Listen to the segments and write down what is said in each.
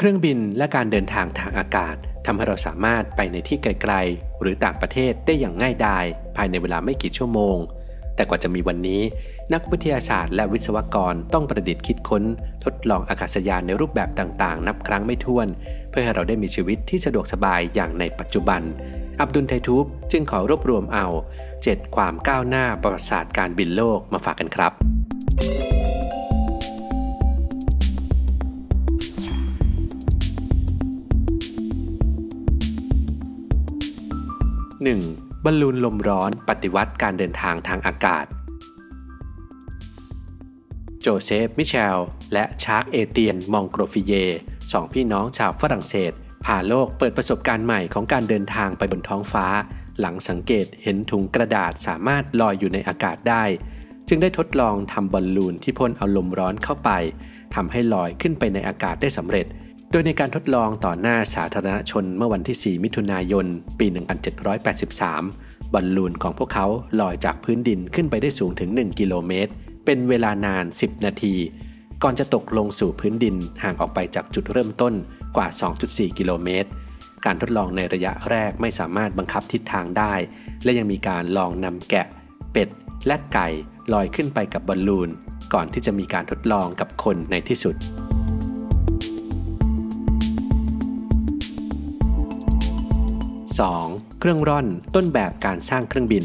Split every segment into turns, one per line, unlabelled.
เครื่องบินและการเดินทางทางอากาศทำให้เราสามารถไปในที่ไกลๆ หรือต่างประเทศได้อย่างง่ายดาย ภายในเวลาไม่กี่ชั่วโมง แต่กว่าจะมีวันนี้ นักวิทยาศาสตร์และวิศวกรต้องประดิษฐ์คิดค้น ทดลองอากาศยานในรูปแบบต่างๆ นับครั้งไม่ถ้วน เพื่อให้เราได้มีชีวิตที่สะดวกสบายอย่างในปัจจุบัน อับดุลไททูบจึงขอรวบรวมเอา 7 ความก้าวหน้าประวัติศาสตร์การบินโลกมาฝากกันครับ 1. บอลลูนลมร้อนปฏิวัติการเดินทางทางอากาศ โจเซฟ มิเชล และชาร์กเอเตียน มองโกรฟิเยสองพี่น้องชาวฝรั่งเศสพาโลกเปิดประสบการณ์ใหม่ของการเดินทางไปบนท้องฟ้า หลังสังเกตเห็นถุงกระดาษสามารถลอยอยู่ในอากาศได้ จึงได้ทดลองทำบอลลูนที่พ่นเอาลมร้อนเข้าไปทำให้ลอยขึ้นไปในอากาศได้สำเร็จ โดยในการทดลองต่อหน้าสาธารณชนเมื่อวันที่ 4 มิถุนายน ปี 1783 บอลลูนของพวกเขาลอยจากพื้นดินขึ้นไปได้สูงถึง 1 กิโลเมตร เป็นเวลานาน 10 นาที ก่อนจะตกลงสู่พื้นดินห่างออกไปจากจุดเริ่มต้นกว่า 2.4 กิโลเมตร การทดลองในระยะแรกไม่สามารถบังคับทิศทางได้ และยังมีการลองนำแกะ เป็ด และไก่ลอยขึ้นไปกับบอลลูน ก่อนที่จะมีการทดลองกับคนในที่สุด 2. เครื่องร่อนต้นแบบการสร้างเครื่องบิน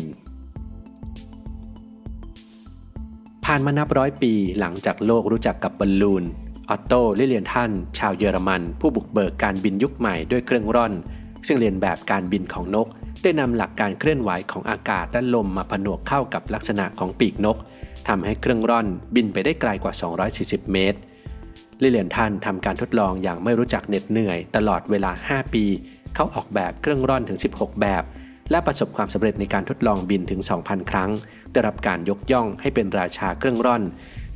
ผ่านมานับร้อยปีหลังจากโลกรู้จักกับบอลลูน ออตโตลิเลียนทันชาวเยอรมัน ผู้บุกเบิกการบินยุคใหม่ด้วยเครื่องร่อน ซึ่งเรียนแบบการบินของนก ได้นำหลักการเคลื่อนไหวของอากาศและลมมาผนวกเข้ากับลักษณะของปีกนกทำให้เครื่องร่อนบินไปได้ไกลกว่า 240 เมตรลิเลียนทันทำการทดลองอย่างไม่รู้จักเหน็ดเหนื่อยตลอดเวลา 5 ปี เขาออกแบบเครื่องร่อนถึง 16 แบบ และประสบความสำเร็จในการทดลองบินถึง 2,000 ครั้ง ได้รับการยกย่องให้เป็นราชาเครื่องร่อน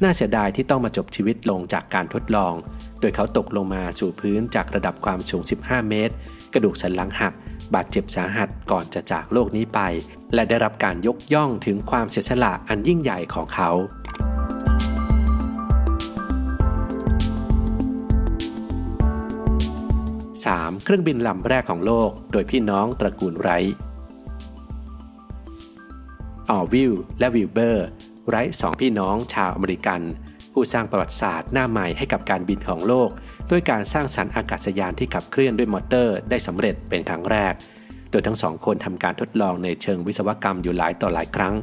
น่าเสียดายที่ต้องมาจบชีวิตลงจากการทดลอง โดยเขาตกลงมาสู่พื้นจากระดับความสูง 15 เมตร กระดูกสันหลังหัก บาดเจ็บสาหัสก่อนจะจากโลกนี้ไป และได้รับการยกย่องถึงความเสียสละอันยิ่งใหญ่ของเขา 3. เครื่องบินลำแรกของโลก โดยพี่น้องตระกูลไรท์ออร์วิลและวิลเบอร์ ไรท์สองพี่น้องชาวอเมริกัน ผู้สร้างประวัติศาสตร์หน้าใหม่ให้กับการบินของโลก ด้วยการสร้างสรรค์อากาศยานที่ขับเคลื่อนด้วยมอเตอร์ ได้สำเร็จเป็นครั้งแรก โดยทั้งสองคนทำการทดลองในเชิงวิศวกรรมอยู่หลายต่อหลายครั้ง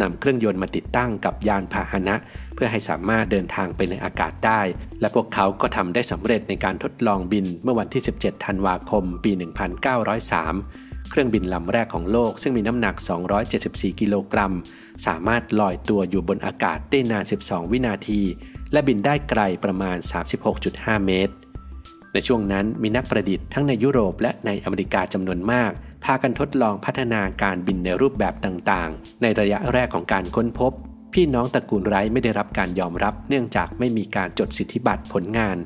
นำเครื่องยนต์มาติดตั้งกับยานพาหนะ เพื่อให้สามารถเดินทางไปในอากาศได้ และพวกเขาก็ทำได้สำเร็จในการทดลองบินเมื่อวันที่ 17 ธันวาคม ปี 1903 เครื่องบินลำแรกของโลกซึ่งมีน้ำหนัก 274 กิโลกรัม สามารถลอยตัวอยู่บนอากาศได้นาน 12 วินาที และบินได้ไกลประมาณ 36.5 เมตร ในช่วงนั้นมีนักประดิษฐ์ทั้งในยุโรปและในอเมริกาจำนวนมาก พากันทดลองพัฒนาการบินในรูปแบบต่างๆ ในระยะแรกของการค้นพบ พี่น้องตระกูลไร้ไม่ได้รับการยอมรับ เนื่องจากไม่มีการจดสิทธิบัตรผลงาน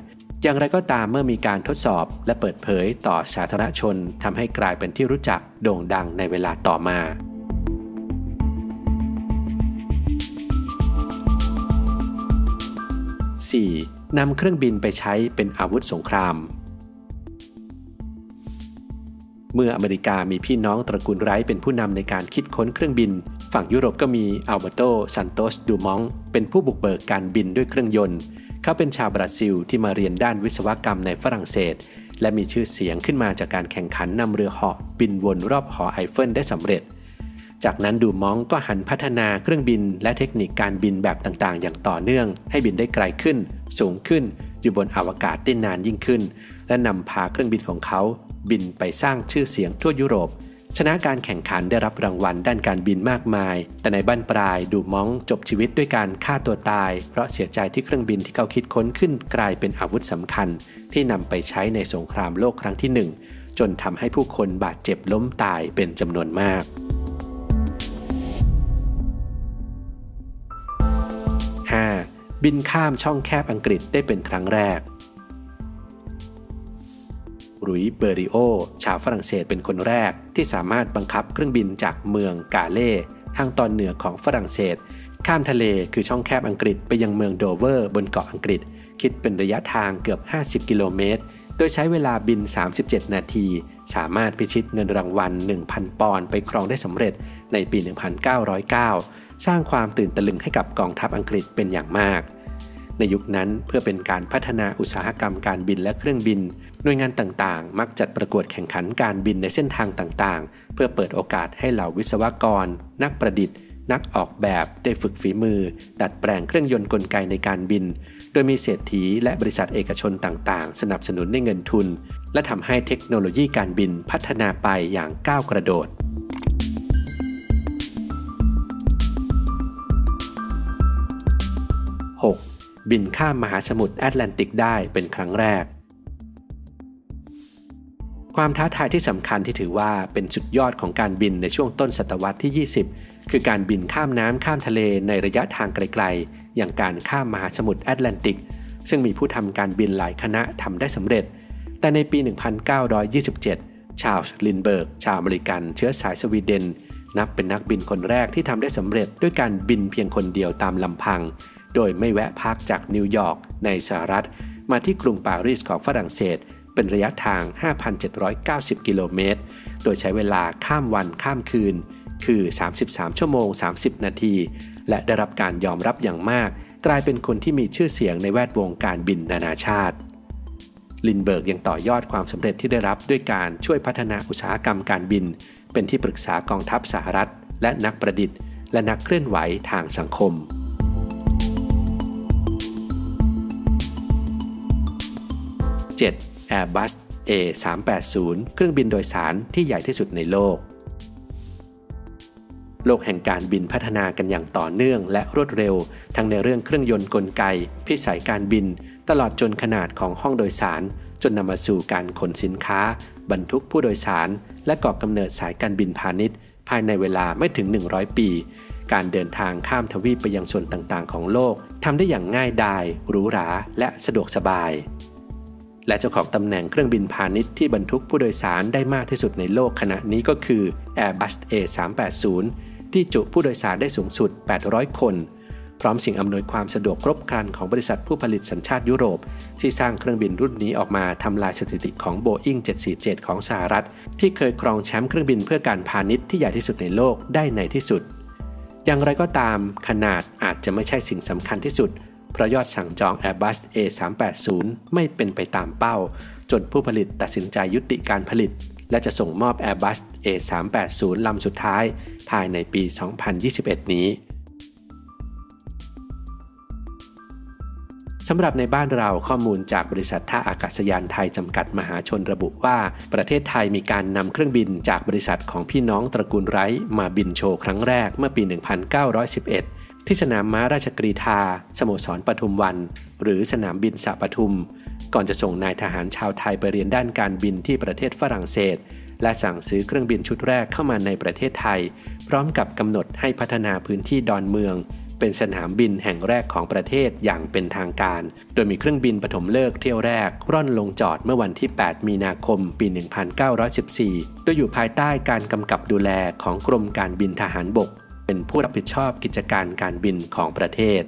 อย่างไรก็ตามเมื่อมีการทดสอบและเปิดเผยต่อสาธารณชนทำให้กลายเป็นที่รู้จักโด่งดังในเวลาต่อมา 4. นำเครื่องบินไปใช้เป็นอาวุธสงคราม เมื่ออเมริกามีพี่น้องตระกูลไรท์เป็นผู้นำในการคิดค้นเครื่องบิน ฝั่งยุโรปก็มีอัลเบโตซันโตสดูมองเป็นผู้บุกเบิกการบินด้วยเครื่องยนต์ เขาเป็นชาวบราซิลที่มาเรียนด้านวิศวกรรมในฝรั่งเศส และมีชื่อเสียงขึ้นมาจากการแข่งขันนำเรือเหาะบินวนรอบหอไอเฟลได้สำเร็จ จากนั้นดูมองก็หันพัฒนาเครื่องบิน และเทคนิคการบินแบบต่างๆ อย่างต่อเนื่อง ให้บินได้ไกลขึ้น สูงขึ้น อยู่บนอวกาศได้นานยิ่งขึ้น และนำพาเครื่องบินของเขา บินไปสร้างชื่อเสียงทั่วยุโรป ชนะการแข่งขันได้รับรางวัลด้านการบินมากมาย แต่ในบ้านปลายดูมองจบชีวิตด้วยการฆ่าตัวตาย เพราะเสียใจที่เครื่องบินที่เขาคิดค้นขึ้นกลายเป็นอาวุธสำคัญ ที่นำไปใช้ในสงครามโลกครั้งที่หนึ่งจนทำให้ผู้คนบาดเจ็บล้มตายเป็นจำนวนมากบินข้ามช่องแคบอังกฤษได้เป็นครั้งแรก หลุยส์ เบลริโอ ชาวฝรั่งเศสเป็นคนแรก ที่สามารถบังคับเครื่องบินจากเมืองกาเล่ทางตอนเหนือของฝรั่งเศส ข้ามทะเลคือช่องแคบอังกฤษไปยังเมืองโดเวอร์บนเกาะอังกฤษ คิดเป็นระยะทางเกือบ 50 กิโลเมตร โดยใช้เวลาบิน 37 นาที สามารถพิชิตเงินรางวัล 1,000 ปอนด์ไปครองได้สำเร็จในปี 1909 สร้างความตื่นตะลึงให้กับกองทัพอังกฤษเป็นอย่างมาก ในยุคนั้นเพื่อเป็นการพัฒนาอุตสาหกรรมการบินและเครื่องบิน หน่วยงานต่างๆ มักจัดประกวดแข่งขันการบินในเส้นทางต่างๆ เพื่อเปิดโอกาสให้เหล่าวิศวกร นักประดิษฐ์ นักออกแบบได้ฝึกฝีมือ ดัดแปลงเครื่องยนต์กลไกในการบิน โดยมีเศรษฐีและบริษัทเอกชนต่างๆ สนับสนุนในเงินทุน และทำให้เทคโนโลยีการบินพัฒนาไปอย่างก้าวกระโดด 6. บินข้ามมหาสมุทรแอตแลนติกได้เป็นครั้งแรก ความท้าทายที่สำคัญที่ถือว่าเป็นสุดยอดของการบินในช่วงต้นศตวรรษที่ 20 คือการบินข้ามน้ำข้ามทะเลในระยะทางไกลๆ อย่างการข้ามมหาสมุทรแอตแลนติก ซึ่งมีผู้ทำการบินหลายคณะทำได้สำเร็จ แต่ในปี 1927 ชาลส์ลินด์เบิร์ก ชาวอเมริกันเชื้อสายสวีเดนนับเป็นนักบินคนแรกที่ทำได้สำเร็จด้วยการบินเพียงคนเดียวตามลำพัง โดยไม่แวะพักจากนิวยอร์กในสหรัฐ มาที่กรุงปารีสของฝรั่งเศส เป็นระยะทาง 5,790 กิโลเมตร โดยใช้เวลาข้ามวันข้ามคืน คือ 33 ชั่วโมง 30 นาที และได้รับการยอมรับอย่างมาก กลายเป็นคนที่มีชื่อเสียงในแวดวงการบินนานาชาติลินเบิร์กยังต่อยอดความสำเร็จที่ได้รับด้วยการช่วยพัฒนาอุตสาหกรรมการบิน เป็นที่ปรึกษากองทัพสหรัฐ และนักประดิษฐ์ และนักเคลื่อนไหวทางสังคม 7. Airbus A380 เครื่องบินโดยสารที่ใหญ่ที่สุดในโลก โลกแห่งการบินพัฒนากันอย่างต่อเนื่องและรวดเร็ว ทั้งในเรื่องเครื่องยนต์กลไก พิสัยการบิน ตลอดจนขนาดของห้องโดยสาร จนนำมาสู่การขนสินค้า บรรทุกผู้โดยสาร และก่อกำเนิดสายการบินพาณิชย์ ภายในเวลาไม่ถึง 100 ปีการเดินทางข้ามทวีปไปยังส่วนต่างๆ ของโลกทำได้อย่างง่ายดายหรูหรา และสะดวกสบาย และเจ้าของตำแหน่งเครื่องบินพาณิชย์ที่บรรทุกผู้โดยสารได้มากที่สุดในโลกขณะนี้ก็คือ Airbus A380 ที่จุผู้โดยสารได้สูงสุด 800 คน พร้อมสิ่งอำนวยความสะดวกครบครันของบริษัทผู้ผลิตสัญชาติยุโรป ที่สร้างเครื่องบินรุ่นนี้ออกมาทำลายสถิติของ Boeing 747 ของสหรัฐ ที่เคยครองแชมป์เครื่องบินเพื่อการพาณิชย์ที่ใหญ่ที่สุดในโลกได้ในที่สุด อย่างไรก็ตามขนาดอาจจะไม่ใช่สิ่งสำคัญที่สุด เพราะยอดสั่งจอง Airbus A380 ไม่เป็นไปตามเป้า จนผู้ผลิตตัดสินใจยุติการผลิต และจะส่งมอบ Airbus A380 ลำสุดท้าย ภายในปี 2021 นี้สำหรับในบ้านเราข้อมูลจากบริษัทท่าอากาศยานไทยจำกัดมหาชนระบุว่า ประเทศไทยมีการนำเครื่องบินจากบริษัทของพี่น้องตระกูลไร้มาบินโชว์ครั้งแรกเมื่อปี 1911 ที่สนามม้าราชกรีธา สโมสรปทุมวัน หรือสนามบินสะปทุม ก่อนจะส่งนายทหารชาวไทยไปเรียนด้านการบินที่ประเทศฝรั่งเศส และสั่งซื้อเครื่องบินชุดแรกเข้ามาในประเทศไทย พร้อมกับกำหนดให้พัฒนาพื้นที่ดอนเมือง เป็นสนามบินแห่งแรกของประเทศอย่างเป็นทางการ โดยมีเครื่องบินปฐมฤกษ์เที่ยวแรก ร่อนลงจอดเมื่อวันที่ 8 มีนาคม ปี 1914 โดยอยู่ภายใต้การกำกับดูแลของกรมการบินทหารบก เป็นผู้รับผิดชอบกิจการการบินของประเทศ